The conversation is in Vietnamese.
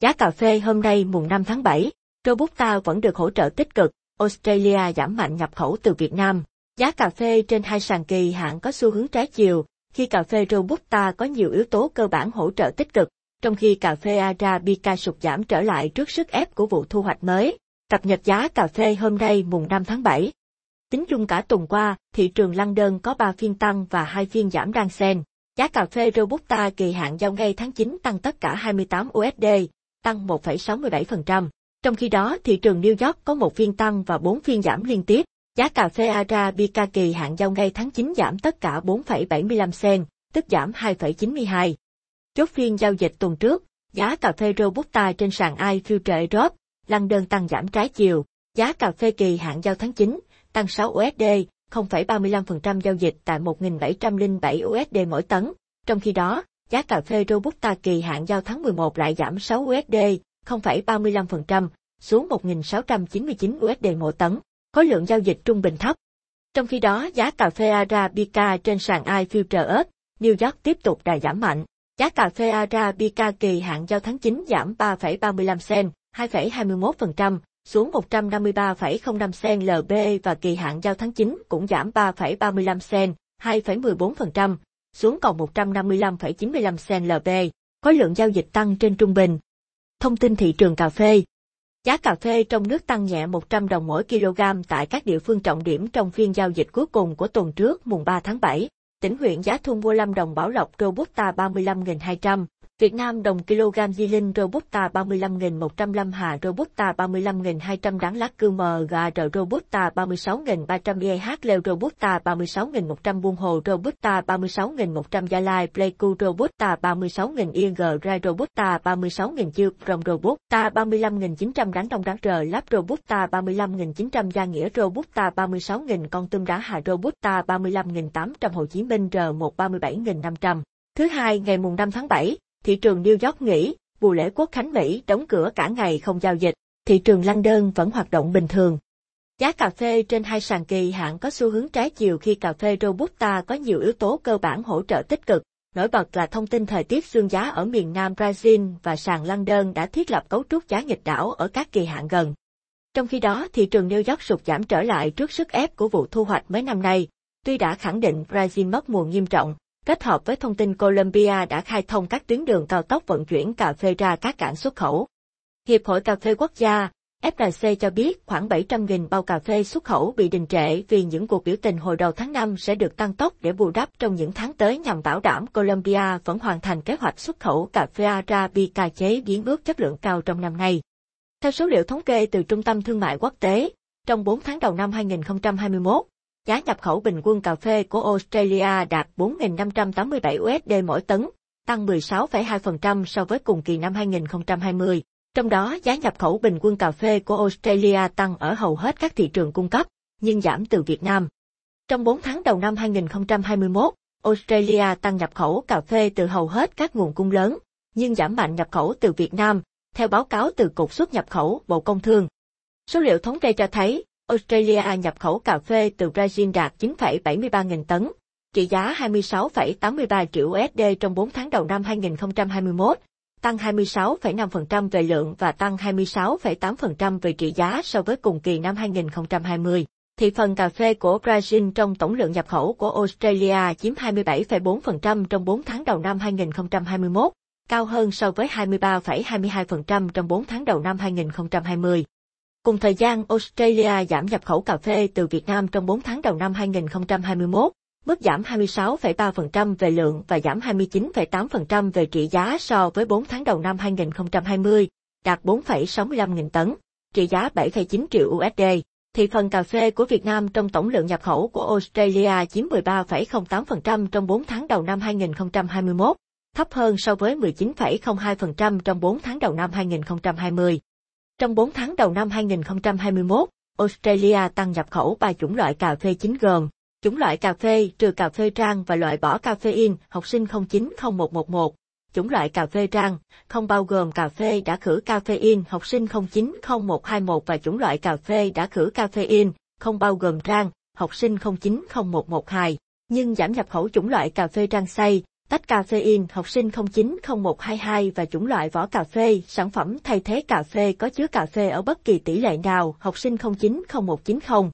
Giá cà phê hôm nay mùng 5 tháng 7, Robusta vẫn được hỗ trợ tích cực, Australia giảm mạnh nhập khẩu từ Việt Nam. Giá cà phê trên hai sàn kỳ hạn có xu hướng trái chiều, khi cà phê Robusta có nhiều yếu tố cơ bản hỗ trợ tích cực, trong khi cà phê Arabica sụt giảm trở lại trước sức ép của vụ thu hoạch mới. Cập nhật giá cà phê hôm nay mùng 5 tháng 7. Tính chung cả tuần qua, thị trường lăng đơn có 3 phiên tăng và 2 phiên giảm đang xen. Giá cà phê Robusta kỳ hạn giao ngay tháng 9 tăng tất cả 28 USD, tăng 1,67%. Trong khi đó, thị trường New York có một phiên tăng và 4 phiên giảm liên tiếp. Giá cà phê Arabica kỳ hạn giao ngay tháng 9 giảm tất cả 4,75 sen, tức giảm 2,92. Chốt phiên giao dịch tuần trước, giá cà phê Robusta trên sàn iFuture Europe, lăn đơn tăng giảm trái chiều. Giá cà phê kỳ hạn giao tháng 9, tăng 6 USD, 0,35% giao dịch tại 1.707 USD mỗi tấn. Trong khi đó, giá cà phê Robusta kỳ hạn giao tháng 11 lại giảm 6 USD, 0,35%, xuống 1.699 USD mỗi tấn, khối lượng giao dịch trung bình thấp. Trong khi đó, giá cà phê Arabica trên sàn iFuture Up, New York tiếp tục đà giảm mạnh. Giá cà phê Arabica kỳ hạn giao tháng 9 giảm 3,35 sen, 2,21%, xuống 153,05 sen LB và kỳ hạn giao tháng 9 cũng giảm 3,35 sen, 2,14%, xuống còn 155,95 sen LB. Khối lượng giao dịch tăng trên trung bình. Thông tin thị trường cà phê Giá cà phê trong nước tăng nhẹ 100 đồng mỗi kg tại các địa phương trọng điểm trong phiên giao dịch cuối cùng của tuần trước mùng 3 tháng 7. Tỉnh huyện giá thu mua 5 đồng Bảo Lộc Robusta 35.200, Việt Nam đồng kg di linh Robusta 35.105 hạ Robusta 35.200 đáng lát cư mờ gà trợ Robusta 36.300 EH leo Robusta 36.100 Buôn Hồ Robusta 36.100 Gia Lai Pleiku Robusta 36.000 ING Rai Robusta 36.000 Chiêu Rồng Robusta 35.900 đáng Đông đáng Rờ Láp Robusta 35.900 Gia Nghĩa Robusta 36.000 Con Tum Đá hạ Robusta 35.800 Hồ Chí Minh R1 37.500 Thứ hai ngày mùng 5 tháng 7 thị trường New York nghỉ, vụ lễ quốc khánh Mỹ đóng cửa cả ngày không giao dịch, thị trường London vẫn hoạt động bình thường. Giá cà phê trên hai sàn kỳ hạn có xu hướng trái chiều khi cà phê Robusta có nhiều yếu tố cơ bản hỗ trợ tích cực. Nổi bật là thông tin thời tiết xương giá ở miền Nam Brazil và sàn London đã thiết lập cấu trúc giá nghịch đảo ở các kỳ hạn gần. Trong khi đó, thị trường New York sụt giảm trở lại trước sức ép của vụ thu hoạch mấy năm nay. Tuy đã khẳng định Brazil mất mùa nghiêm trọng, kết hợp với thông tin Colombia đã khai thông các tuyến đường cao tốc vận chuyển cà phê ra các cảng xuất khẩu. Hiệp hội Cà phê Quốc gia, FNC cho biết khoảng 700.000 bao cà phê xuất khẩu bị đình trệ vì những cuộc biểu tình hồi đầu tháng 5 sẽ được tăng tốc để bù đắp trong những tháng tới nhằm bảo đảm Colombia vẫn hoàn thành kế hoạch xuất khẩu cà phê Arabica chế biến ước chất lượng cao trong năm nay. Theo số liệu thống kê từ Trung tâm Thương mại Quốc tế, trong 4 tháng đầu năm 2021, giá nhập khẩu bình quân cà phê của Australia đạt 4.587 USD mỗi tấn, tăng 16,2% so với cùng kỳ năm 2020. Trong đó giá nhập khẩu bình quân cà phê của Australia tăng ở hầu hết các thị trường cung cấp, nhưng giảm từ Việt Nam. Trong 4 tháng đầu năm 2021, Australia tăng nhập khẩu cà phê từ hầu hết các nguồn cung lớn, nhưng giảm mạnh nhập khẩu từ Việt Nam, theo báo cáo từ Cục xuất nhập khẩu Bộ Công Thương. Số liệu thống kê cho thấy, Australia nhập khẩu cà phê từ Brazil đạt 9,73 nghìn tấn, trị giá 26,83 triệu USD trong 4 tháng đầu năm 2021, tăng 26,5% về lượng và tăng 26,8% về trị giá so với cùng kỳ năm 2020. Thị phần cà phê của Brazil trong tổng lượng nhập khẩu của Australia chiếm 27,4% trong 4 tháng đầu năm 2021, cao hơn so với 23,22% trong 4 tháng đầu năm 2020. Cùng thời gian, Australia giảm nhập khẩu cà phê từ Việt Nam trong 4 tháng đầu năm 2021, mức giảm 26,3% về lượng và giảm 29,8% về trị giá so với 4 tháng đầu năm 2020, đạt 4,65 nghìn tấn, trị giá 7,9 triệu USD. Thị phần cà phê của Việt Nam trong tổng lượng nhập khẩu của Australia chiếm 13,08% trong 4 tháng đầu năm 2021, thấp hơn so với 19,02% trong 4 tháng đầu năm 2020. Trong 4 tháng đầu năm 2021, Australia tăng nhập khẩu 3 chủng loại cà phê chính gồm chủng loại cà phê trừ cà phê trang và loại bỏ caffeine học sinh 090111, chủng loại cà phê trang không bao gồm cà phê đã khử caffeine học sinh 090121 và chủng loại cà phê đã khử caffeine, không bao gồm trang học sinh 090112, nhưng giảm nhập khẩu chủng loại cà phê trang xay, Tách caffeine học sinh 090122 và chủng loại vỏ cà phê, sản phẩm thay thế cà phê có chứa cà phê ở bất kỳ tỷ lệ nào, học sinh 090190.